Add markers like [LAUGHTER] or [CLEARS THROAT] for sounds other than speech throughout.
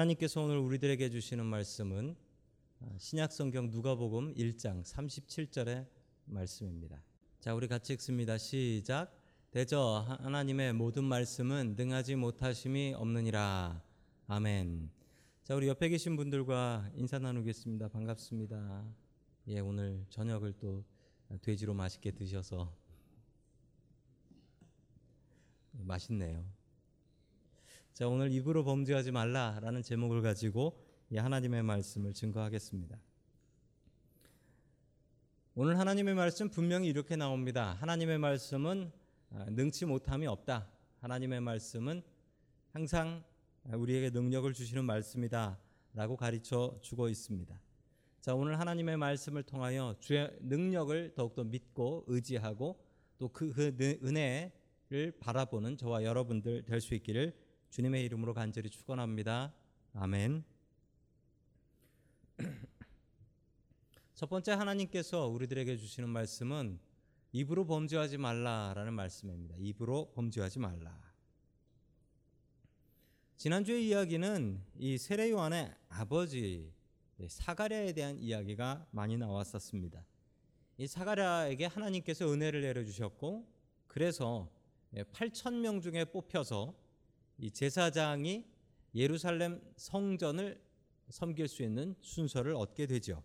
하나님께서 오늘 우리들에게 주시는 말씀은 신약 성경 누가복음 1장 37절의 말씀입니다. 자, 우리 같이 읽습니다. 시작. 대저 하나님의 모든 말씀은 능하지 못하심이 없느니라. 아멘. 자, 우리 옆에 계신 분들과 인사 나누겠습니다. 반갑습니다. 예, 오늘 저녁을 또 돼지로 맛있게 드셔서 맛있네요. 자, 오늘 입으로 범죄하지 말라라는 제목을 가지고 이 하나님의 말씀을 증거하겠습니다. 오늘 하나님의 말씀 분명히 이렇게 나옵니다. 하나님의 말씀은 능치 못함이 없다. 하나님의 말씀은 항상 우리에게 능력을 주시는 말씀이다 라고 가르쳐 주고 있습니다. 자, 오늘 하나님의 말씀을 통하여 주의 능력을 더욱더 믿고 의지하고 또그 그 은혜를 바라보는 저와 여러분들 될 수 있기를 주님의 이름으로 간절히 축원합니다. 아멘. [CLEARS THROAT] 첫 번째 하나님께서 우리들에게 주시는 말씀은 입으로 범죄하지 말라라는 말씀입니다. 입으로 범죄하지 말라. 지난주의 이야기는 이 세례 요한의 아버지 사가랴에 대한 이야기가 많이 나왔었습니다. 이 사가랴에게 하나님께서 은혜를 내려 주셨고 그래서 8천 명 중에 뽑혀서 이 제사장이 예루살렘 성전을 섬길 수 있는 순서를 얻게 되죠.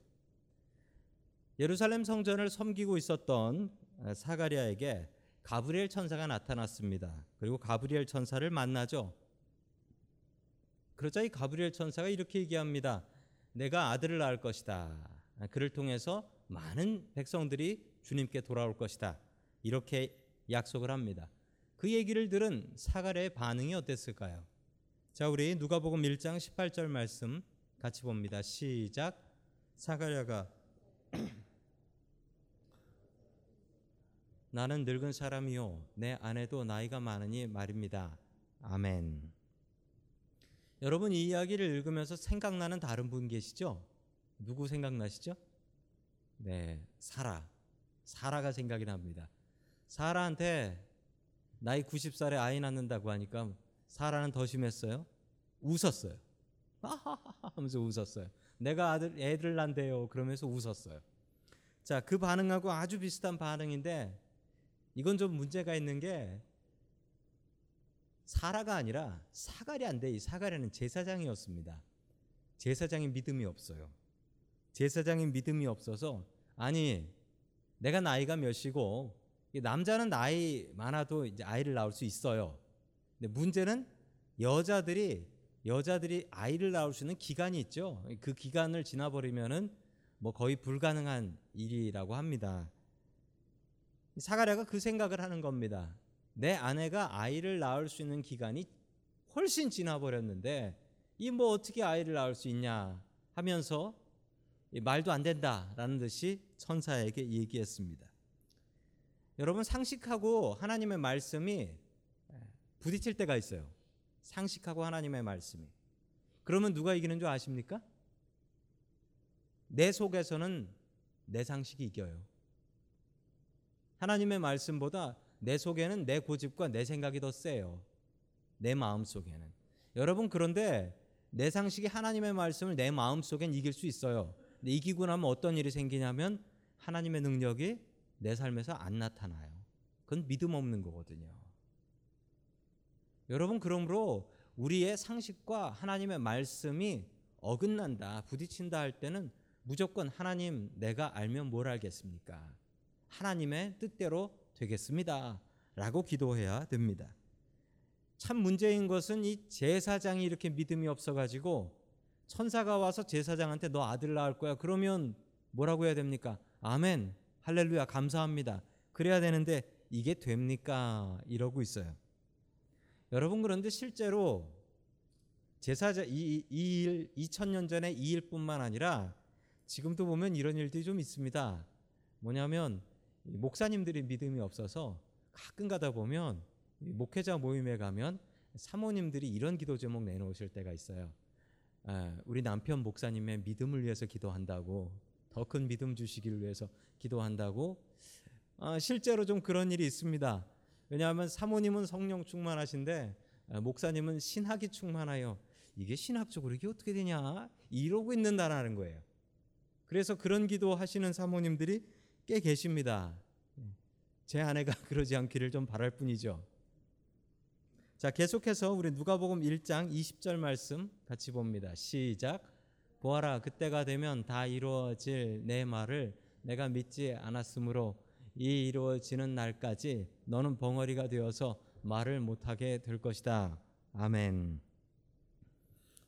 예루살렘 성전을 섬기고 있었던 사가랴에게 가브리엘 천사가 나타났습니다. 그리고 가브리엘 천사를 만나죠. 그러자 이 가브리엘 천사가 이렇게 얘기합니다. 내가 아들을 낳을 것이다. 그를 통해서 많은 백성들이 주님께 돌아올 것이다. 이렇게 약속을 합니다. 그 얘기를 들은 사가랴의 반응이 어땠을까요? 자, 우리 누가복음 1장 18절 말씀 같이 봅니다. 시작. 사가랴가 [CLEARS THROAT] 나는 늙은 사람이요 내 아내도 나이가 많으니 말입니다. 아멘. 여러분 이 이야기를 읽으면서 생각나는 다른 분 계시죠? 누구 생각나시죠? 네, 사라. 사라가 생각이 납니다. 사라한테 나이 90살에 아이 낳는다고 하니까 사라는 더 심했어요. 웃었어요. 하면서 웃었어요. 내가 아들 애들 난대요. 그러면서 웃었어요. 자, 그 반응하고 아주 비슷한 반응인데 이건 좀 문제가 있는 게 사라가 아니라 사가랴인데 이 사가랴는 제사장이었습니다. 제사장이 믿음이 없어요. 제사장이 믿음이 없어서 아니 내가 나이가 몇이고 남자는 나이 많아도 이제 아이를 낳을 수 있어요. 근데 문제는 여자들이 여자들이 아이를 낳을 수 있는 기간이 있죠. 그 기간을 지나버리면은 뭐 거의 불가능한 일이라고 합니다. 사가랴가 그 생각을 하는 겁니다. 내 아내가 아이를 낳을 수 있는 기간이 훨씬 지나버렸는데 이 뭐 어떻게 아이를 낳을 수 있냐 하면서 말도 안 된다라는 듯이 천사에게 얘기했습니다. 여러분 상식하고 하나님의 말씀이 부딪힐 때가 있어요. 상식하고 하나님의 말씀이. 그러면 누가 이기는 줄 아십니까? 내 속에서는 내 상식이 이겨요. 하나님의 말씀보다 내 속에는 내 고집과 내 생각이 더 세요. 내 마음 속에는. 여러분 그런데 내 상식이 하나님의 말씀을 내 마음 속엔 이길 수 있어요. 이기고 나면 어떤 일이 생기냐면 하나님의 능력이 내 삶에서 안 나타나요. 그건 믿음 없는 거거든요. 여러분 그러므로 우리의 상식과 하나님의 말씀이 어긋난다, 부딪힌다 할 때는 무조건 하나님 내가 알면 뭘 알겠습니까? 하나님의 뜻대로 되겠습니다. 라고 기도해야 됩니다. 참 문제인 것은 이 제사장이 이렇게 믿음이 없어가지고 천사가 와서 제사장한테 너 아들 낳을 거야. 그러면 뭐라고 해야 됩니까? 아멘. 할렐루야. 감사합니다. 그래야 되는데 이게 됩니까? 이러고 있어요. 여러분 그런데 실제로 제사자 이, 이 일, 2000년 전에 이 일뿐만 아니라 지금도 보면 이런 일들이 좀 있습니다. 뭐냐면 목사님들이 믿음이 없어서 가끔 가다 보면 목회자 모임에 가면 사모님들이 이런 기도 제목 내놓으실 때가 있어요. 아, 우리 남편 목사님의 믿음을 위해서 기도한다고 더 큰 믿음 주시기를 위해서 기도한다고 아, 실제로 좀 그런 일이 있습니다. 왜냐하면 사모님은 성령 충만하신데 아, 목사님은 신학이 충만하여 이게 신학적으로 이게 어떻게 되냐 이러고 있는다라는 거예요. 그래서 그런 기도 하시는 사모님들이 꽤 계십니다. 제 아내가 [LAUGHS] 그러지 않기를 좀 바랄 뿐이죠. 자, 계속해서 우리 누가복음 1장 20절 말씀 같이 봅니다. 시작. 보아라 그때가 되면 다 이루어질 내 말을 내가 믿지 않았으므로 이 이루어지는 날까지 너는 벙어리가 되어서 말을 못하게 될 것이다. 아멘.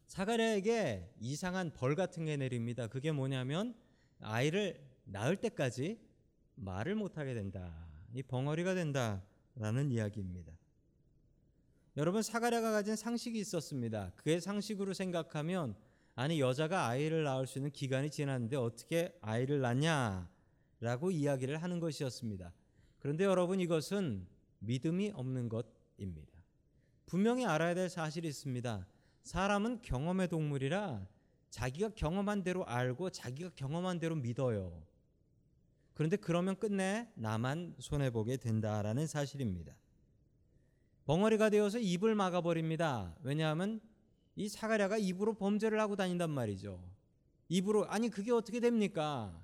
사가랴에게 이상한 벌 같은 게 내립니다. 그게 뭐냐면 아이를 낳을 때까지 말을 못하게 된다. 이 벙어리가 된다라는 이야기입니다. 여러분 사가랴가 가진 상식이 있었습니다. 그의 상식으로 생각하면 아니 여자가 아이를 낳을 수 있는 기간이 지났는데 어떻게 아이를 낳냐라고 이야기를 하는 것이었습니다. 그런데 여러분 이것은 믿음이 없는 것입니다. 분명히 알아야 될 사실이 있습니다. 사람은 경험의 동물이라 자기가 경험한 대로 알고 자기가 경험한 대로 믿어요. 그런데 그러면 끝내 나만 손해 보게 된다라는 사실입니다. 벙어리가 되어서 입을 막아버립니다. 왜냐하면 이 사가랴가 입으로 범죄를 하고 다닌단 말이죠. 입으로 아니 그게 어떻게 됩니까?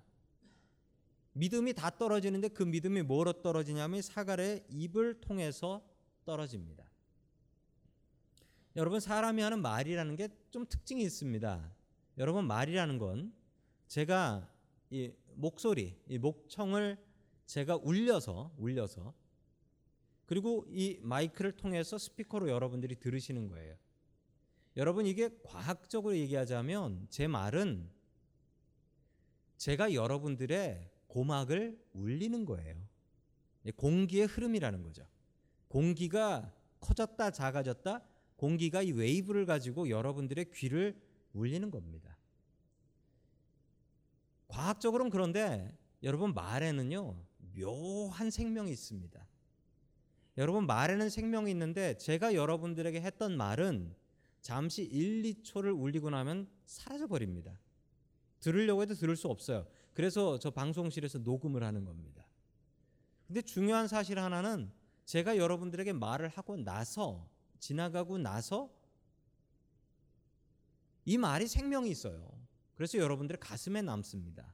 믿음이 다 떨어지는데 그 믿음이 뭐로 떨어지냐면 사가랴의 입을 통해서 떨어집니다. 여러분 사람이 하는 말이라는 게 좀 특징이 있습니다. 여러분 말이라는 건 제가 이 목소리, 이 목청을 제가 울려서 울려서 그리고 이 마이크를 통해서 스피커로 여러분들이 들으시는 거예요. 여러분 이게 과학적으로 얘기하자면 제 말은 제가 여러분들의 고막을 울리는 거예요. 공기의 흐름이라는 거죠. 공기가 커졌다 작아졌다 공기가 이 웨이브를 가지고 여러분들의 귀를 울리는 겁니다. 과학적으로는 그런데 여러분 말에는요 묘한 생명이 있습니다. 여러분 말에는 생명이 있는데 제가 여러분들에게 했던 말은 잠시 1, 2초를 울리고 나면 사라져 버립니다. 들으려고 해도 들을 수 없어요. 그래서 저 방송실에서 녹음을 하는 겁니다. 근데 중요한 사실 하나는 제가 여러분들에게 말을 하고 나서 지나가고 나서 이 말이 생명이 있어요. 그래서 여러분들의 가슴에 남습니다.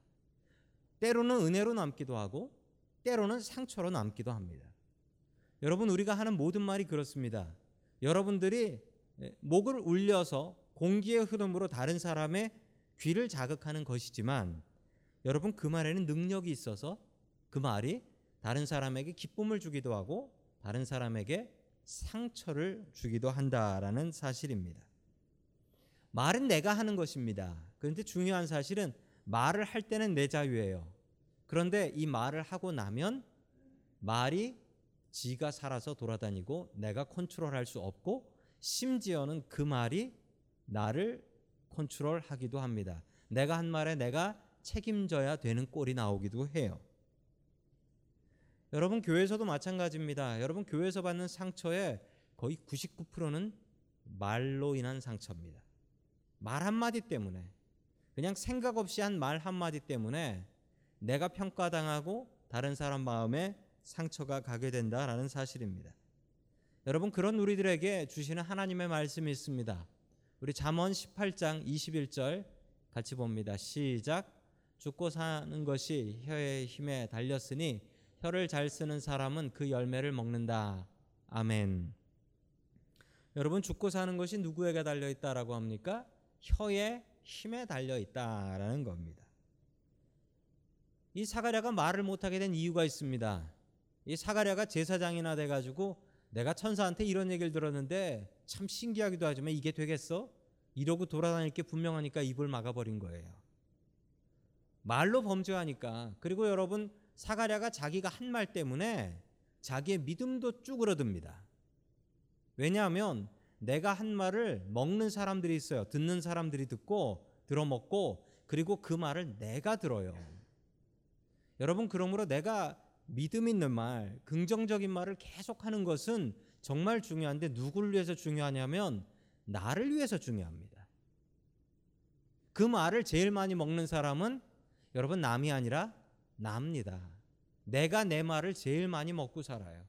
때로는 은혜로 남기도 하고 때로는 상처로 남기도 합니다. 여러분 우리가 하는 모든 말이 그렇습니다. 여러분들이 목을 울려서 공기의 흐름으로 다른 사람의 귀를 자극하는 것이지만 여러분 그 말에는 능력이 있어서 그 말이 다른 사람에게 기쁨을 주기도 하고 다른 사람에게 상처를 주기도 한다라는 사실입니다. 말은 내가 하는 것입니다. 그런데 중요한 사실은 말을 할 때는 내 자유예요. 그런데 이 말을 하고 나면 말이 지가 살아서 돌아다니고 내가 컨트롤할 수 없고 심지어는 그 말이 나를 컨트롤하기도 합니다. 내가 한 말에 내가 책임져야 되는 꼴이 나오기도 해요. 여러분 교회에서도 마찬가지입니다. 여러분 교회에서 받는 상처의 거의 99%는 말로 인한 상처입니다. 말 한마디 때문에 그냥 생각 없이 한 말 한마디 때문에 내가 평가당하고 다른 사람 마음에 상처가 가게 된다라는 사실입니다. 여러분 그런 우리들에게 주시는 하나님의 말씀이 있습니다. 우리 잠언 18장 21절 같이 봅니다. 시작. 죽고 사는 것이 혀의 힘에 달렸으니 혀를 잘 쓰는 사람은 그 열매를 먹는다. 아멘. 여러분 죽고 사는 것이 누구에게 달려 있다라고 합니까? 혀의 힘에 달려 있다라는 겁니다. 이 사가랴가 말을 못하게 된 이유가 있습니다. 이 사가랴가 제사장이나 돼가지고 내가 천사한테 이런 얘기를 들었는데 참 신기하기도 하지만 이게 되겠어? 이러고 돌아다닐 게 분명하니까 입을 막아버린 거예요. 말로 범죄하니까 그리고 여러분 사가랴가 자기가 한 말 때문에 자기의 믿음도 쭈그러듭니다. 왜냐하면 내가 한 말을 먹는 사람들이 있어요. 듣는 사람들이 듣고 들어먹고 그리고 그 말을 내가 들어요. 여러분 그러므로 내가 믿음 있는 말, 긍정적인 말을 계속 하는 것은 정말 중요한데 누구를 위해서 중요하냐면 나를 위해서 중요합니다. 그 말을 제일 많이 먹는 사람은 여러분 남이 아니라 납니다. 내가 내 말을 제일 많이 먹고 살아요.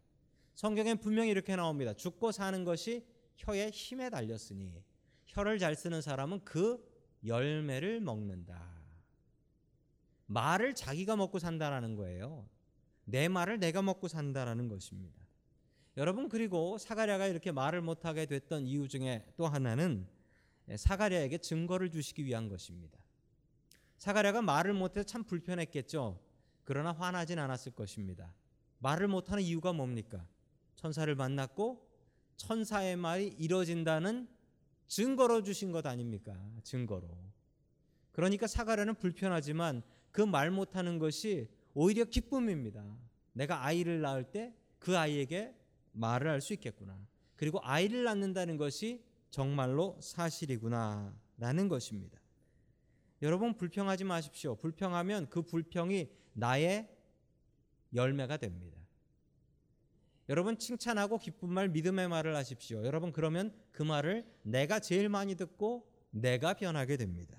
성경엔 분명히 이렇게 나옵니다. 죽고 사는 것이 혀의 힘에 달렸으니 혀를 잘 쓰는 사람은 그 열매를 먹는다. 말을 자기가 먹고 산다라는 거예요. 내 말을 내가 먹고 산다라는 것입니다. 여러분 그리고 사가랴가 이렇게 말을 못하게 됐던 이유 중에 또 하나는 사가랴에게 증거를 주시기 위한 것입니다. 사가랴가 말을 못해서 참 불편했겠죠. 그러나 화나진 않았을 것입니다. 말을 못하는 이유가 뭡니까? 천사를 만났고 천사의 말이 이뤄진다는 증거로 주신 것 아닙니까? 증거로. 그러니까 사가랴는 불편하지만 그 말 못하는 것이 오히려 기쁨입니다. 내가 아이를 낳을 때 그 아이에게 말을 할 수 있겠구나. 그리고 아이를 낳는다는 것이 정말로 사실이구나 라는 것입니다. 여러분 불평하지 마십시오. 불평하면 그 불평이 나의 열매가 됩니다. 여러분 칭찬하고 기쁜 말 믿음의 말을 하십시오. 여러분 그러면 그 말을 내가 제일 많이 듣고 내가 변하게 됩니다.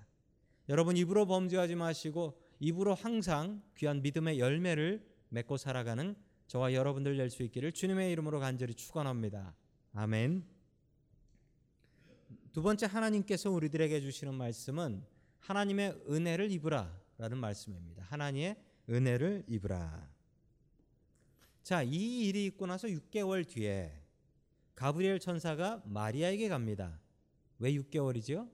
여러분 입으로 범죄하지 마시고 입으로 항상 귀한 믿음의 열매를 맺고 살아가는 저와 여러분들 될 수 있기를 주님의 이름으로 간절히 축원합니다. 아멘. 두 번째 하나님께서 우리들에게 주시는 말씀은 하나님의 은혜를 입으라라는 말씀입니다. 하나님의 은혜를 입으라. 자, 이 일이 있고 나서 6개월 뒤에 가브리엘 천사가 마리아에게 갑니다. 왜 6개월이죠?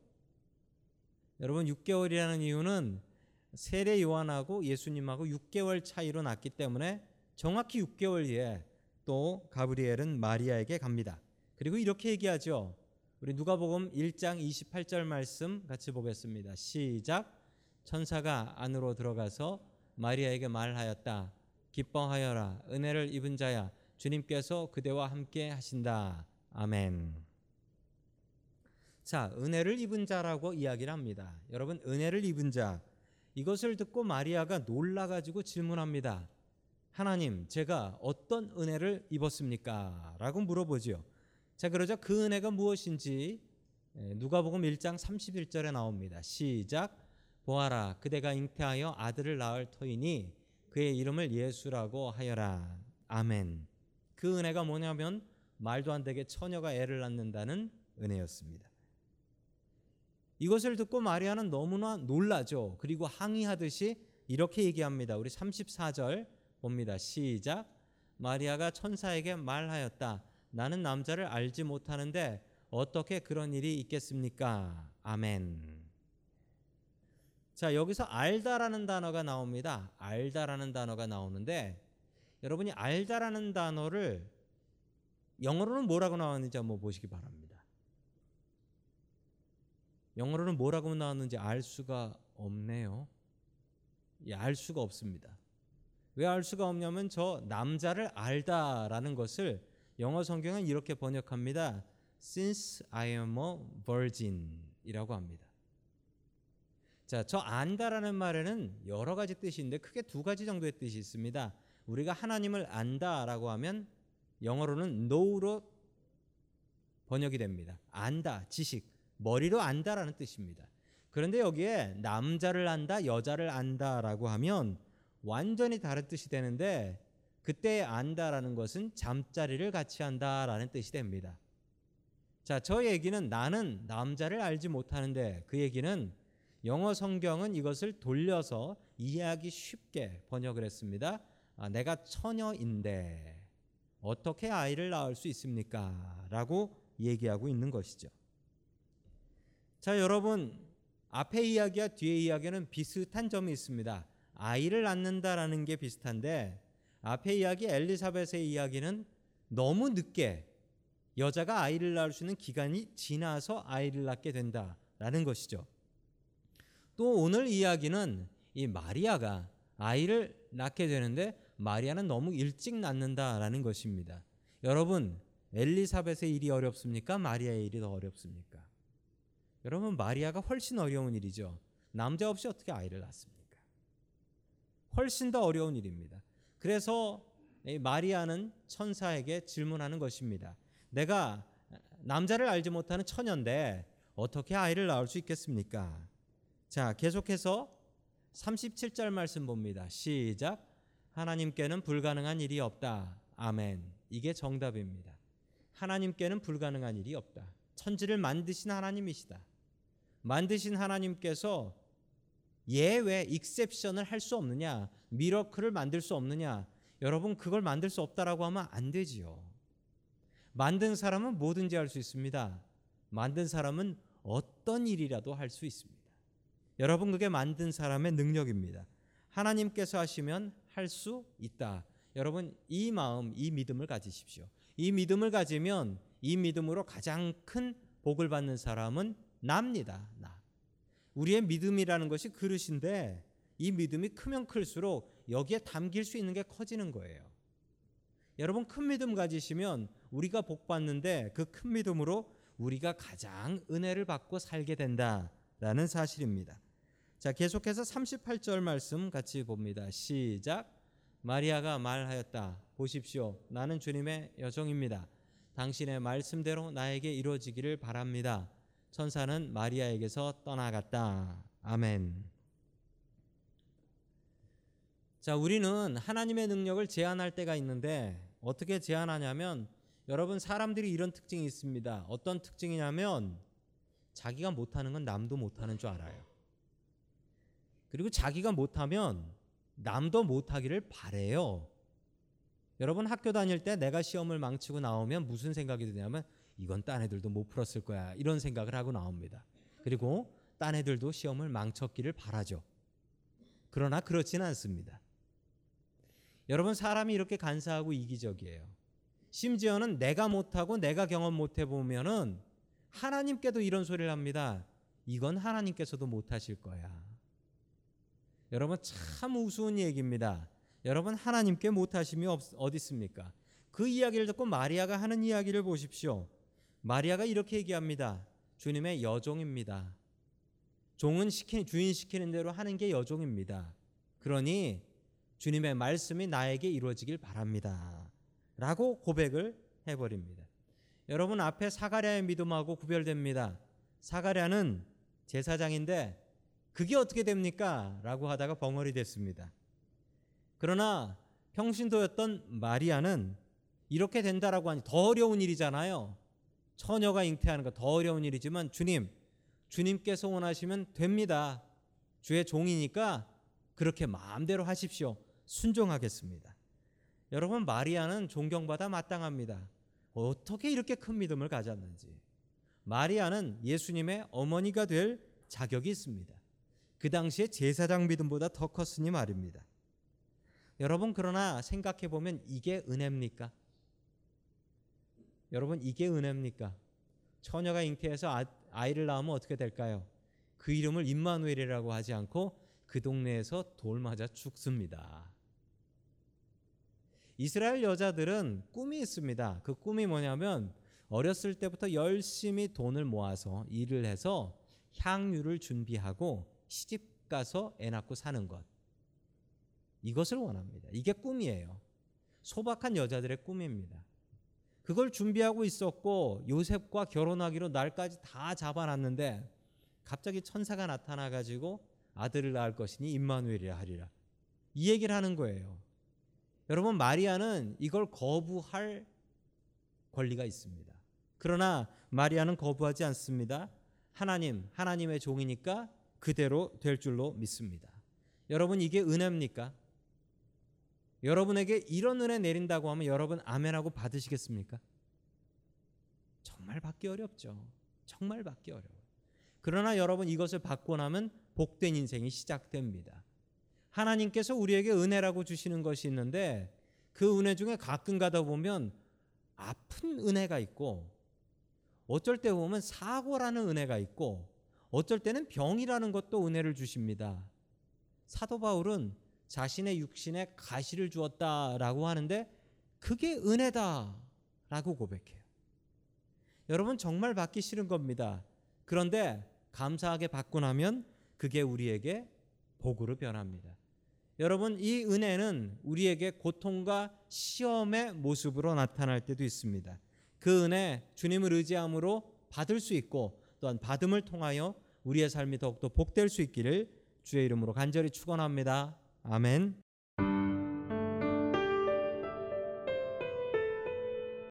여러분 6개월이라는 이유는 세례 요한하고 예수님하고 6개월 차이로 났기 때문에 정확히 6개월 뒤에 또 가브리엘은 마리아에게 갑니다. 그리고 이렇게 얘기하죠. 우리 누가복음 1장 28절 말씀 같이 보겠습니다. 시작. 천사가 안으로 들어가서 마리아에게 말하였다. 기뻐하여라. 은혜를 입은 자야. 주님께서 그대와 함께 하신다. 아멘. 자, 은혜를 입은 자라고 이야기를 합니다. 여러분, 은혜를 입은 자. 이것을 듣고 마리아가 놀라 가지고 질문합니다. 하나님, 제가 어떤 은혜를 입었습니까? 라고 물어보지요. 자, 그러자 그 은혜가 무엇인지 예, 누가복음 1장 31절에 나옵니다. 시작. 보아라, 그대가 잉태하여 아들을 낳을 터이니 그의 이름을 예수라고 하여라. 아멘. 그 은혜가 뭐냐면 말도 안 되게 처녀가 애를 낳는다는 은혜였습니다. 이것을 듣고 마리아는 너무나 놀라죠. 그리고 항의하듯이 이렇게 얘기합니다. 우리 34절 봅니다. 시작. 마리아가 천사에게 말하였다. 나는 남자를 알지 못하는데 어떻게 그런 일이 있겠습니까? 아멘. 자, 여기서 알다라는 단어가 나옵니다. 알다라는 단어가 나오는데 여러분이 알다라는 단어를 영어로는 뭐라고 나왔는지 한번 보시기 바랍니다. 영어로는 뭐라고 나왔는지 알 수가 없네요. 예, 알 수가 없습니다. 왜 알 수가 없냐면 저 남자를 알다라는 것을 영어 성경은 이렇게 번역합니다. Since I am a virgin이라고 합니다. 자, 저 안다라는 말에는 여러 가지 뜻이 있는데 크게 두 가지 정도의 뜻이 있습니다. 우리가 하나님을 안다라고 하면 영어로는 know로 번역이 됩니다. 안다, 지식, 머리로 안다라는 뜻입니다. 그런데 여기에 남자를 안다, 여자를 안다라고 하면 완전히 다른 뜻이 되는데 그때 안다라는 것은 잠자리를 같이 한다라는 뜻이 됩니다. 자, 저 얘기는 나는 남자를 알지 못하는데 그 얘기는 영어 성경은 이것을 돌려서 이해하기 쉽게 번역을 했습니다. 아, 내가 처녀인데 어떻게 아이를 낳을 수 있습니까? 라고 얘기하고 있는 것이죠. 자, 여러분, 앞에 이야기와 뒤에 이야기는 비슷한 점이 있습니다. 아이를 낳는다라는 게 비슷한데 앞에 이야기 엘리사벳의 이야기는 너무 늦게 여자가 아이를 낳을 수 있는 기간이 지나서 아이를 낳게 된다라는 것이죠. 또 오늘 이야기는 이 마리아가 아이를 낳게 되는데 마리아는 너무 일찍 낳는다라는 것입니다. 여러분, 엘리사벳의 일이 어렵습니까? 마리아의 일이 더 어렵습니까? 여러분, 마리아가 훨씬 어려운 일이죠. 남자 없이 어떻게 아이를 낳습니까? 훨씬 더 어려운 일입니다. 그래서 마리아는 천사에게 질문하는 것입니다. 내가 남자를 알지 못하는 처녀인데 어떻게 아이를 낳을 수 있겠습니까? 자, 계속해서 37절 말씀 봅니다. 시작. 하나님께는 불가능한 일이 없다. 아멘. 이게 정답입니다. 하나님께는 불가능한 일이 없다. 천지를 만드신 하나님이시다. 만드신 하나님께서 예외 익셉션을 할 수 없느냐? 미러클을 만들 수 없느냐? 여러분 그걸 만들 수 없다라고 하면 안 되지요. 만든 사람은 뭐든지 할 수 있습니다. 만든 사람은 어떤 일이라도 할 수 있습니다. 여러분 그게 만든 사람의 능력입니다. 하나님께서 하시면 할 수 있다. 여러분 이 마음, 이 믿음을 가지십시오. 이 믿음을 가지면 이 믿음으로 가장 큰 복을 받는 사람은 납니다. 나. 우리의 믿음이라는 것이 그릇인데 이 믿음이 크면 클수록 여기에 담길 수 있는 게 커지는 거예요. 여러분 큰 믿음 가지시면 우리가 복 받는데 그 큰 믿음으로 우리가 가장 은혜를 받고 살게 된다라는 사실입니다. 자, 계속해서 38절 말씀 같이 봅니다. 시작. 마리아가 말하였다. 보십시오. 나는 주님의 여종입니다. 당신의 말씀대로 나에게 이루어지기를 바랍니다. 천사는 마리아에게서 떠나갔다. 아멘. 자, 우리는 하나님의 능력을 제한할 때가 있는데 어떻게 제한하냐면 여러분 사람들이 이런 특징이 있습니다. 어떤 특징이냐면 자기가 못하는 건 남도 못하는 줄 알아요. 그리고 자기가 못하면 남도 못하기를 바래요. 여러분 학교 다닐 때 내가 시험을 망치고 나오면 무슨 생각이 드냐면 이건 딴 애들도 못 풀었을 거야 이런 생각을 하고 나옵니다. 그리고 딴 애들도 시험을 망쳤기를 바라죠. 그러나 그렇지는 않습니다. 여러분 사람이 이렇게 간사하고 이기적이에요. 심지어는 내가 못하고 내가 경험 못해 보면은 하나님께도 이런 소리를 합니다. 이건 하나님께서도 못하실 거야. 여러분 참 우스운 얘기입니다. 여러분 하나님께 못하심이 어디 있습니까? 그 이야기를 듣고 마리아가 하는 이야기를 보십시오. 마리아가 이렇게 얘기합니다. 주님의 여종입니다. 종은 시키, 주인 시키는 대로 하는 게 여종입니다. 그러니 주님의 말씀이 나에게 이루어지길 바랍니다. 라고 고백을 해버립니다. 여러분 앞에 사가랴의 믿음하고 구별됩니다. 사가랴는 제사장인데 그게 어떻게 됩니까? 라고 하다가 벙어리 됐습니다. 그러나 평신도였던 마리아는 이렇게 된다라고 하니 더 어려운 일이잖아요. 처녀가 잉태하는 거 더 어려운 일이지만 주님, 주님께서 원하시면 됩니다. 주의 종이니까 그렇게 마음대로 하십시오. 순종하겠습니다. 여러분 마리아는 존경받아 마땅합니다. 어떻게 이렇게 큰 믿음을 가졌는지. 마리아는 예수님의 어머니가 될 자격이 있습니다. 그 당시에 제사장 믿음보다 더 컸으니 말입니다. 여러분 그러나 생각해 보면 이게 은혜입니까? 여러분 이게 은혜입니까? 처녀가 잉태해서 아, 아이를 낳으면 어떻게 될까요? 그 이름을 임마누엘이라고 하지 않고 그 동네에서 돌 맞아 죽습니다. 이스라엘 여자들은 꿈이 있습니다. 그 꿈이 뭐냐면 어렸을 때부터 열심히 돈을 모아서 일을 해서 향유를 준비하고 시집 가서 애 낳고 사는 것. 이것을 원합니다. 이게 꿈이에요. 소박한 여자들의 꿈입니다. 그걸 준비하고 있었고 요셉과 결혼하기로 날까지 다 잡아놨는데 갑자기 천사가 나타나 가지고 아들을 낳을 것이니 임마누엘이라 하리라. 이 얘기를 하는 거예요. 여러분 마리아는 이걸 거부할 권리가 있습니다. 그러나 마리아는 거부하지 않습니다. 하나님, 하나님의 종이니까 그대로 될 줄로 믿습니다. 여러분 이게 은혜입니까? 여러분에게 이런 은혜 내린다고 하면 여러분 아멘하고 받으시겠습니까? 정말 받기 어렵죠. 정말 받기 어려워요. 그러나 여러분 이것을 받고 나면 복된 인생이 시작됩니다. 하나님께서 우리에게 은혜라고 주시는 것이 있는데 그 은혜 중에 가끔 가다 보면 아픈 은혜가 있고 어쩔 때 보면 사고라는 은혜가 있고 어쩔 때는 병이라는 것도 은혜를 주십니다. 사도 바울은 자신의 육신에 가시를 주었다라고 하는데 그게 은혜다라고 고백해요. 여러분 정말 받기 싫은 겁니다. 그런데 감사하게 받고 나면 그게 우리에게 복으로 변합니다. 여러분 이 은혜는 우리에게 고통과 시험의 모습으로 나타날 때도 있습니다. 그 은혜 주님을 의지함으로 받을 수 있고 또한 받음을 통하여 우리의 삶이 더욱더 복될 수 있기를 주의 이름으로 간절히 축원합니다. 아멘.